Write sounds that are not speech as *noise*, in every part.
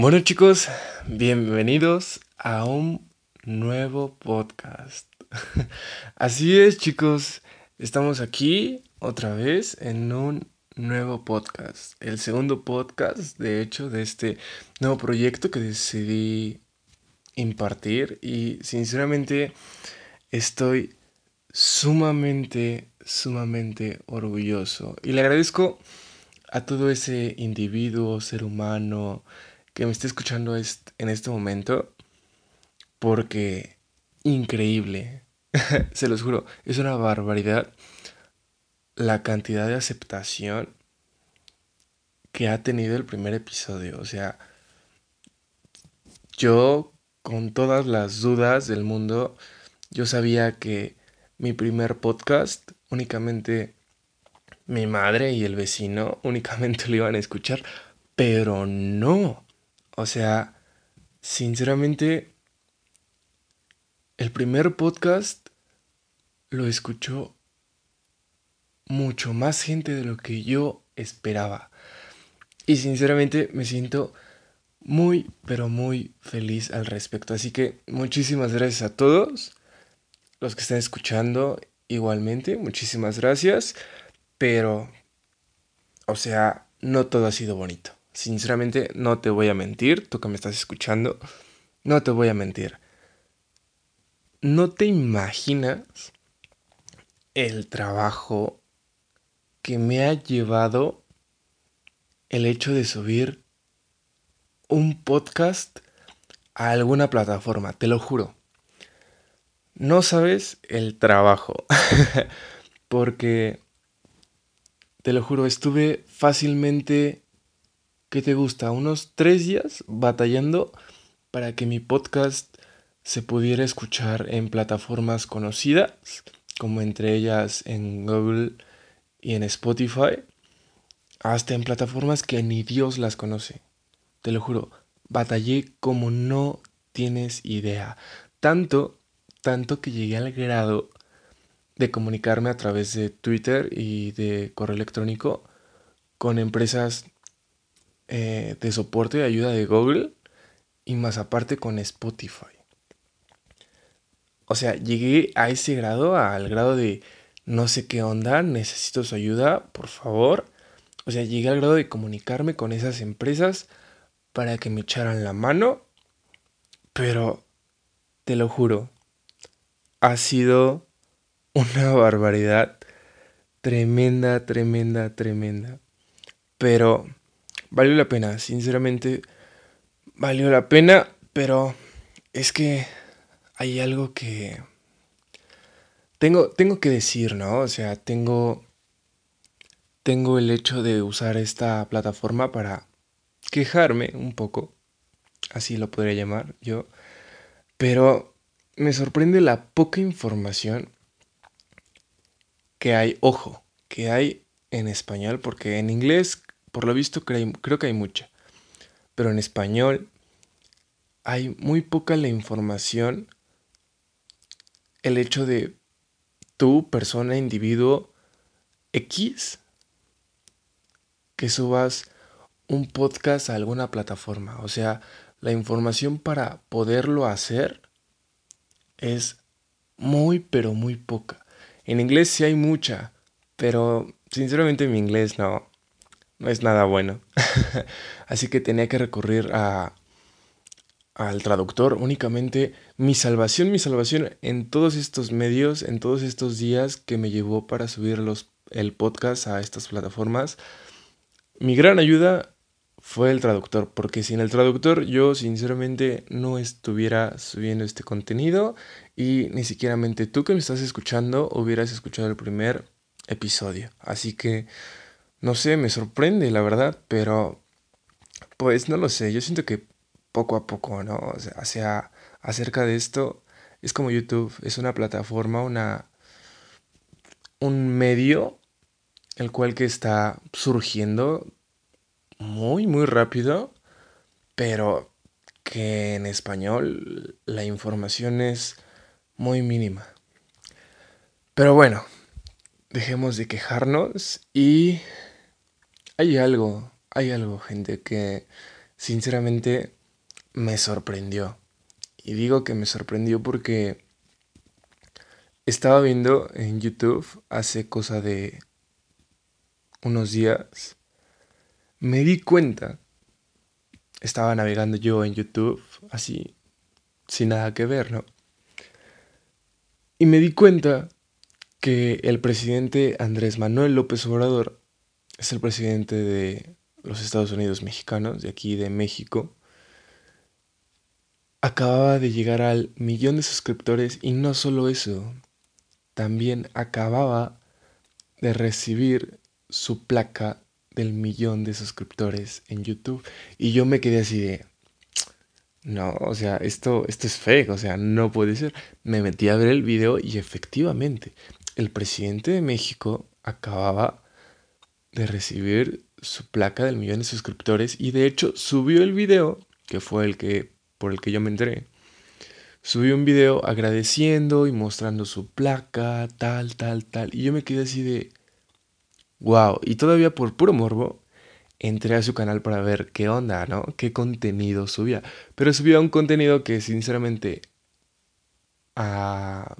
Bueno chicos, bienvenidos a un nuevo podcast. *laughs* Así es chicos, estamos aquí otra vez en un nuevo podcast. El segundo podcast, de hecho, de este nuevo proyecto que decidí impartir y sinceramente estoy sumamente, sumamente orgulloso. Y le agradezco a todo ese individuo, ser humano, que me esté escuchando en este momento, porque increíble, *laughs* se los juro, es una barbaridad la cantidad de aceptación que ha tenido el primer episodio. O sea, yo con todas las dudas del mundo, yo sabía que mi primer podcast únicamente mi madre y el vecino *laughs* únicamente lo iban a escuchar, pero no. O sea, sinceramente, el primer podcast lo escuchó mucho más gente de lo que yo esperaba. Y sinceramente me siento muy, pero muy feliz al respecto. Así que muchísimas gracias a todos los que están escuchando igualmente. Muchísimas gracias. Pero, o sea, no todo ha sido bonito. Sinceramente, no te voy a mentir, tú que me estás escuchando, no te voy a mentir. No te imaginas el trabajo que me ha llevado el hecho de subir un podcast a alguna plataforma, te lo juro. No sabes el trabajo, *laughs* porque, te lo juro, estuve fácilmente ¿qué te gusta? Unos tres días batallando para que mi podcast se pudiera escuchar en plataformas conocidas, como entre ellas en Google y en Spotify, hasta en plataformas que ni Dios las conoce. Te lo juro, batallé como no tienes idea. Tanto, tanto que llegué al grado de comunicarme a través de Twitter y de correo electrónico con empresas eh, de soporte y ayuda de Google y más aparte con Spotify. O sea, llegué a ese grado, al grado de no sé qué onda, necesito su ayuda, por favor. O sea, llegué al grado de comunicarme con esas empresas para que me echaran la mano. Pero, te lo juro, ha sido una *laughs* barbaridad tremenda, tremenda, tremenda. Pero valió la pena, sinceramente valió la pena, pero es que hay algo que tengo, tengo que decir, ¿no? O sea, tengo, tengo el hecho de usar esta plataforma para quejarme un poco, así lo podría llamar yo, pero me sorprende la poca información que hay, ojo, que hay en español, porque en inglés por lo visto creo, que hay mucha. Pero en español hay muy poca la información. El hecho de tú, persona, individuo X, que subas un podcast a alguna plataforma. O sea, la información para poderlo hacer es muy, pero muy poca. En inglés sí hay mucha, pero sinceramente mi inglés no, no es nada bueno. *laughs* Así que tenía que recurrir a, al traductor únicamente. Mi salvación, mi salvación en todos estos medios, en todos estos días que me llevó para subir los, el podcast a estas plataformas. Mi gran ayuda fue el traductor, porque sin el traductor yo sinceramente no estuviera subiendo este contenido y ni siquiera tú que me estás escuchando hubieras escuchado el primer episodio. Así que no sé, me sorprende, la verdad, pero pues no lo sé, yo siento que poco a poco, ¿no? O sea, acerca de esto, es como YouTube, es una plataforma, una, un medio, el cual que está surgiendo muy, muy rápido, pero que en español la información es muy mínima. Pero bueno, dejemos de quejarnos y hay algo, hay algo, gente, que sinceramente me sorprendió. Y digo que me sorprendió porque estaba viendo en YouTube hace cosa de unos días. Me di cuenta. Estaba navegando yo en YouTube así, sin nada que ver, ¿no? Y me di cuenta que el presidente Andrés Manuel López Obrador es el presidente de los Estados Unidos mexicanos, de aquí de México, acababa de llegar al millón de suscriptores y no solo eso, también acababa de recibir su placa del millón de suscriptores en YouTube. Y yo me quedé así de, no, o sea, esto, esto es fake, o sea, no puede ser. Me metí a ver el video y efectivamente, el presidente de México acababa de recibir su placa del millón de suscriptores y de hecho subió el video, que fue el que por el que yo me enteré. Subió un video agradeciendo y mostrando su placa, tal, tal, tal. Y yo me quedé así de wow, y todavía por puro morbo entré a su canal para ver qué onda, ¿no? Qué contenido subía. Pero subía un contenido que sinceramente a,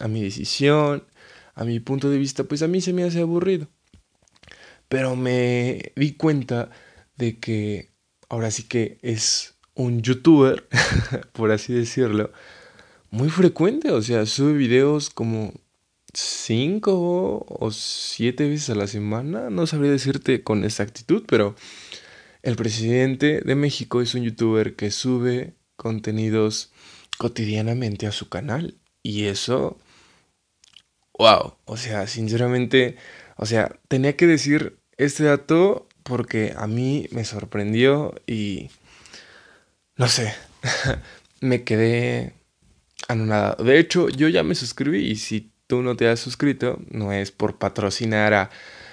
a mi decisión, a mi punto de vista, pues a mí se me hace aburrido. Pero me di cuenta de que ahora sí que es un youtuber, *laughs* por así decirlo, muy frecuente. O sea, sube videos como cinco o siete veces a la semana. No sabría decirte con exactitud, pero el presidente de México es un youtuber que sube contenidos cotidianamente a su canal. Y eso, wow, o sea, sinceramente, o sea, tenía que decir este dato porque a mí me sorprendió y no sé, *laughs* me quedé anonadado. De hecho, yo ya me suscribí y si tú no te has suscrito, no es por patrocinar a,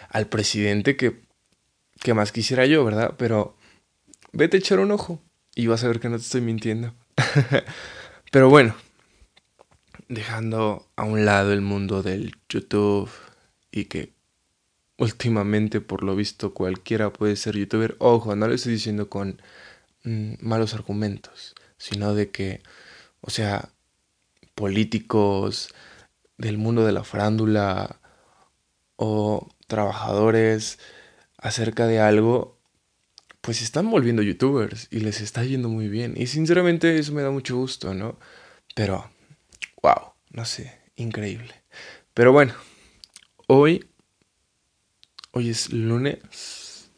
al presidente que, que más quisiera yo, ¿verdad? Pero vete a echar un ojo y vas a ver que no te estoy mintiendo. *laughs* Pero bueno, dejando a un lado el mundo del YouTube y que últimamente por lo visto cualquiera puede ser youtuber. Ojo, no le estoy diciendo con mm, malos argumentos, sino de que, o sea, políticos del mundo de la farándula o trabajadores acerca de algo, pues están volviendo youtubers y les está yendo muy bien. Y sinceramente eso me da mucho gusto, ¿no? Pero, wow, no sé, increíble. Pero bueno, hoy Hoy es lunes.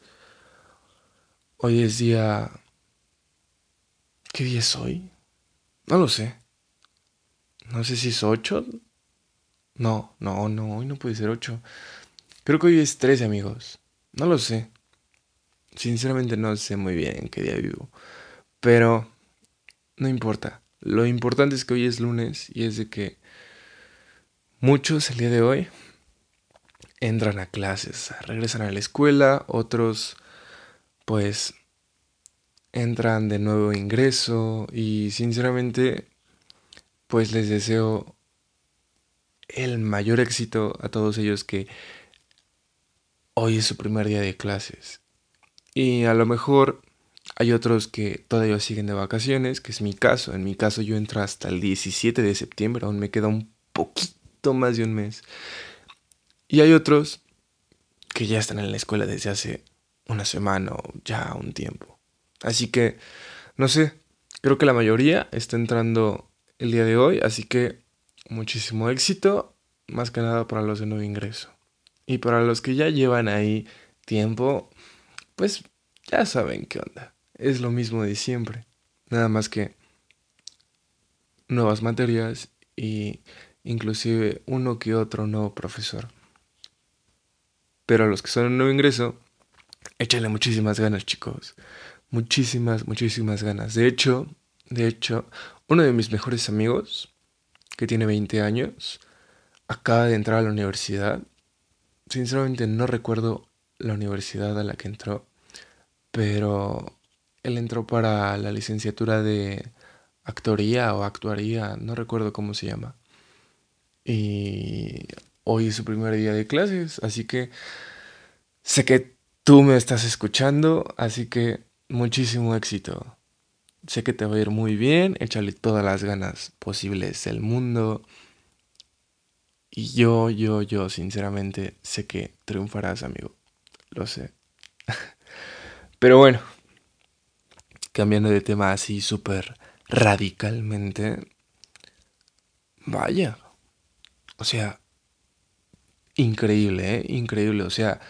Hoy es día... ¿Qué día es hoy? No lo sé. No sé si es 8. No, no, no, hoy no puede ser 8. Creo que hoy es 13, amigos. No lo sé. Sinceramente no sé muy bien en qué día vivo. Pero no importa. Lo importante es que hoy es lunes y es de que muchos el día de hoy entran a clases, regresan a la escuela, otros pues entran de nuevo ingreso y sinceramente pues les deseo el mayor éxito a todos ellos que hoy es su primer día de clases. Y a lo mejor hay otros que todavía siguen de vacaciones, que es mi caso. En mi caso yo entro hasta el 17 de septiembre, aún me queda un poquito más de un mes. Y hay otros que ya están en la escuela desde hace una semana o ya un tiempo. Así que, no sé, creo que la mayoría está entrando el día de hoy, así que muchísimo éxito, más que nada para los de nuevo ingreso. Y para los que ya llevan ahí tiempo, pues ya saben qué onda. Es lo mismo de siempre. Nada más que nuevas materias y inclusive uno que otro nuevo profesor. Pero a los que son un nuevo ingreso, échale muchísimas ganas, chicos. Muchísimas, muchísimas ganas. De hecho, de hecho, uno de mis mejores amigos, que tiene 20 años, acaba de entrar a la universidad. Sinceramente no recuerdo la universidad a la que entró, pero él entró para la licenciatura de actoría o actuaría, no recuerdo cómo se llama. Y hoy es su primer día de clases, así que sé que tú me estás escuchando, así que muchísimo éxito. Sé que te va a ir muy bien, échale todas las ganas posibles del mundo. Y yo, yo, yo, sinceramente, sé que triunfarás, amigo. Lo sé. *laughs* Pero bueno, cambiando de tema así súper radicalmente. Vaya. O sea, increíble, ¿eh? Increíble. O sea,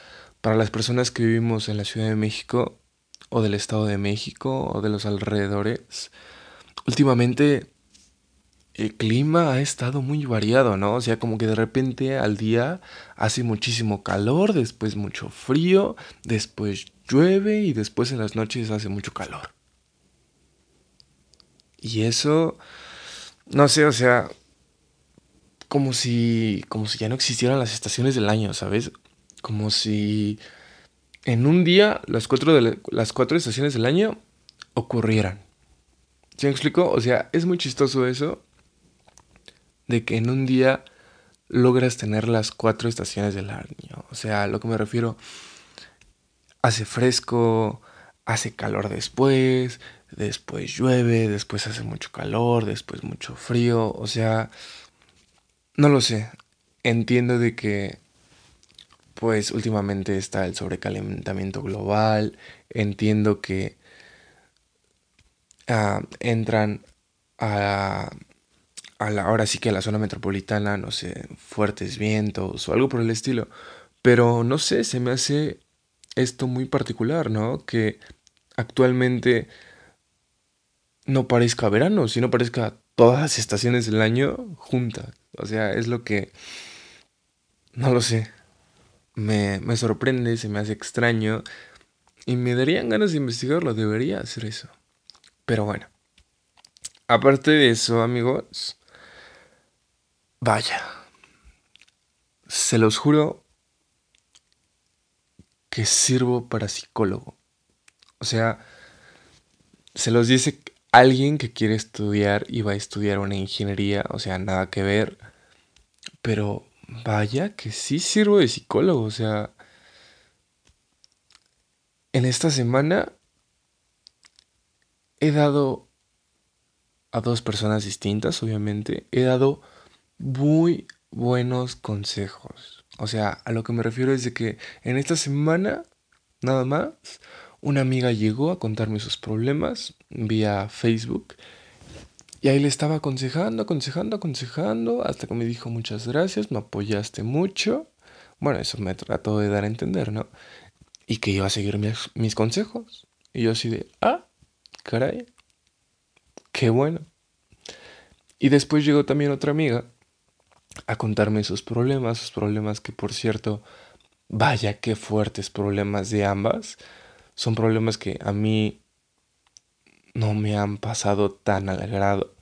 para las personas que vivimos en la Ciudad de México, o del Estado de México, o de los alrededores, últimamente el clima ha estado muy variado, ¿no? O sea, como que de repente al día hace muchísimo calor, después mucho frío, después llueve y después en las noches hace mucho calor. Y eso, no sé, o sea, como si, como si ya no existieran las estaciones del año, ¿sabes? Como si en un día las cuatro, de las cuatro estaciones del año ocurrieran. ¿Se me explico? O sea, es muy chistoso eso de que en un día logras tener las cuatro estaciones del año. O sea, a lo que me refiero, hace fresco, hace calor después, después llueve, después hace mucho calor, después mucho frío. O sea, no lo sé. Entiendo de que, pues últimamente está el sobrecalentamiento global. Entiendo que ah, entran a ahora sí que a la zona metropolitana, no sé, fuertes vientos o algo por el estilo. Pero no sé, se me hace esto muy particular, ¿no? Que actualmente no parezca verano, sino parezca todas las estaciones del año juntas. O sea, es lo que... No lo sé. Me, me sorprende, se me hace extraño. Y me darían ganas de investigarlo, debería hacer eso. Pero bueno. Aparte de eso, amigos, Vaya, se los juro que sirvo para psicólogo. O sea, se los dice alguien que quiere estudiar y va a estudiar una ingeniería, o sea, nada que ver. Pero vaya que sí sirvo de psicólogo, o sea, en esta semana he dado a dos personas distintas, obviamente, he dado muy buenos consejos. O sea, a lo que me refiero es de que en esta semana, nada más, una amiga llegó a contarme sus problemas vía Facebook. Y ahí le estaba aconsejando, aconsejando, aconsejando, hasta que me dijo muchas gracias, me apoyaste mucho. Bueno, eso me trató de dar a entender, ¿no? Y que iba a seguir mis, consejos. Y yo así de, ah, caray, qué bueno. Y después llegó también otra amiga a contarme sus problemas, sus problemas que por cierto, vaya qué fuertes problemas de ambas. Son problemas que a mí no me han pasado tan al grado.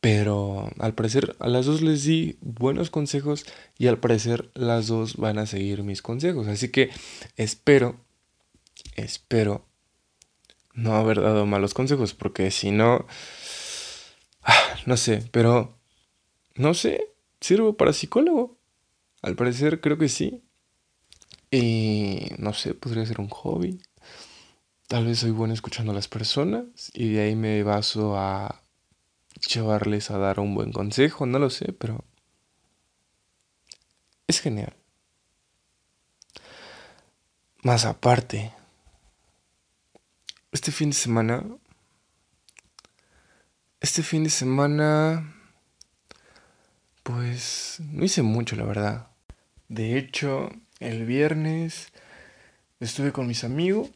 Pero al parecer a las dos les di buenos consejos y al parecer las dos van a seguir mis consejos. Así que espero, espero no haber dado malos consejos porque si no, ah, no sé, pero no sé, ¿Sirvo para psicólogo? Al parecer creo que sí. Y no sé, podría ser un hobby. Tal vez soy bueno escuchando a las personas y de ahí me baso a llevarles a dar un buen consejo, no lo sé, pero es genial. Más aparte, este fin de semana, este fin de semana pues no hice mucho, la verdad. De hecho, el viernes estuve con mis amigos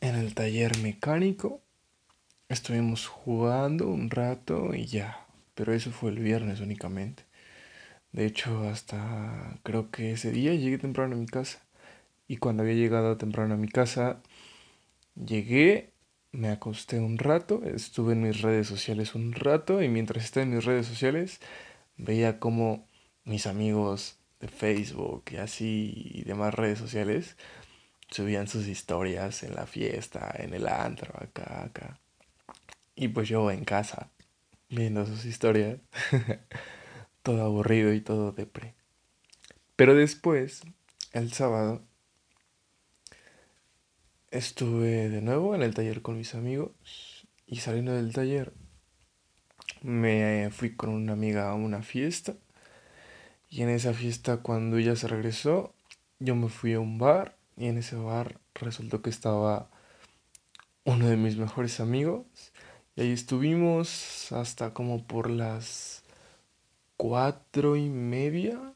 en el taller mecánico. Estuvimos jugando un rato y ya. Pero eso fue el viernes únicamente. De hecho, hasta creo que ese día llegué temprano a mi casa. Y cuando había llegado temprano a mi casa, llegué, me acosté un rato, estuve en mis redes sociales un rato y mientras estaba en mis redes sociales veía como mis amigos de Facebook y así y demás redes sociales subían sus historias en la fiesta, en el antro, acá, acá. Y pues yo en casa, viendo sus historias, *laughs* todo aburrido y todo depre. Pero después, el sábado, estuve de nuevo en el taller con mis amigos y saliendo del taller me fui con una amiga a una fiesta y en esa fiesta cuando ella se regresó yo me fui a un bar y en ese bar resultó que estaba uno de mis mejores amigos y ahí estuvimos hasta como por las cuatro y media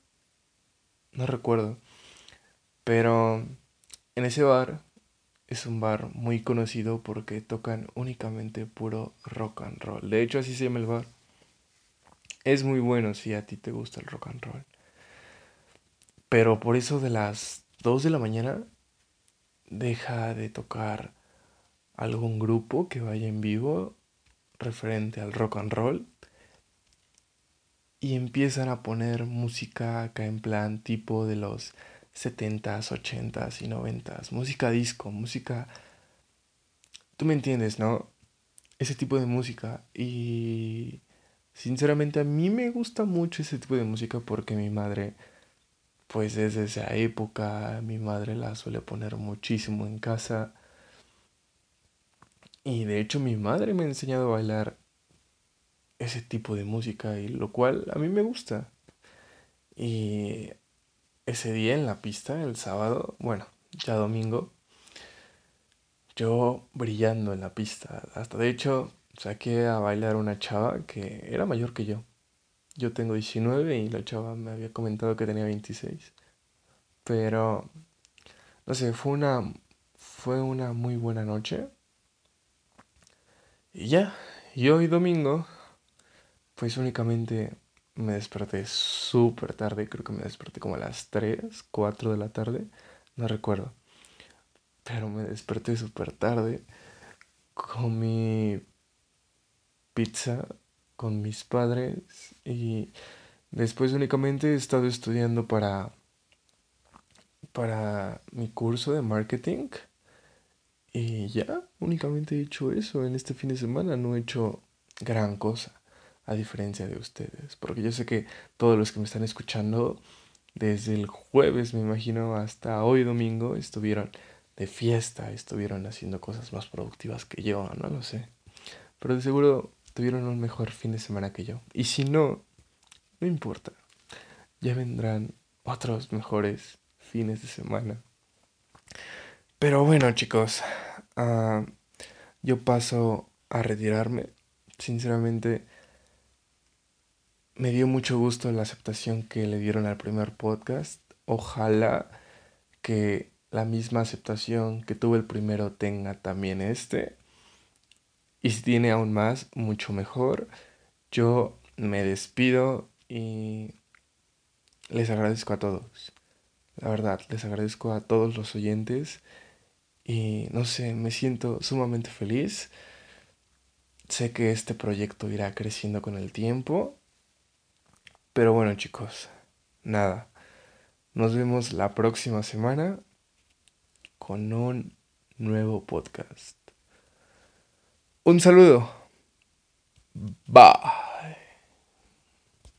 no recuerdo pero en ese bar es un bar muy conocido porque tocan únicamente puro rock and roll. De hecho, así se llama el bar. Es muy bueno si a ti te gusta el rock and roll. Pero por eso de las 2 de la mañana deja de tocar algún grupo que vaya en vivo referente al rock and roll y empiezan a poner música acá en plan tipo de los 70s, 80s y 90s, música disco, música... Tú me entiendes, ¿no? Ese tipo de música y sinceramente a mí me gusta mucho ese tipo de música porque mi madre, pues desde esa época, mi madre la suele poner muchísimo en casa. Y de hecho mi madre me ha enseñado a bailar ese tipo de música y lo cual a mí me gusta. Y ese día en la pista, el sábado, bueno, ya domingo, yo brillando en la pista. Hasta de hecho saqué a bailar una chava que era mayor que yo. Yo tengo 19 y la chava me había comentado que tenía 26. Pero, no sé, fue una, fue una muy buena noche. Y ya, y hoy domingo, pues únicamente me desperté súper tarde, creo que me desperté como a las 3, 4 de la tarde, no recuerdo. Pero me desperté súper tarde, comí pizza con mis padres y después únicamente he estado estudiando para para mi curso de marketing y ya únicamente he hecho eso en este fin de semana no he hecho gran cosa a diferencia de ustedes. Porque yo sé que todos los que me están escuchando, desde el jueves, me imagino, hasta hoy domingo, estuvieron de fiesta, estuvieron haciendo cosas más productivas que yo, no lo sé. Pero de seguro tuvieron un mejor fin de semana que yo. Y si no, no importa. Ya vendrán otros mejores fines de semana. Pero bueno, chicos, uh, yo paso a retirarme. Sinceramente, me dio mucho gusto la aceptación que le dieron al primer podcast. Ojalá que la misma aceptación que tuvo el primero tenga también este. Y si tiene aún más, mucho mejor. Yo me despido y les agradezco a todos. La verdad, les agradezco a todos los oyentes. Y no sé, me siento sumamente feliz. Sé que este proyecto irá creciendo con el tiempo pero bueno chicos, nada. Nos vemos la próxima semana con un nuevo podcast. Un saludo. Bye.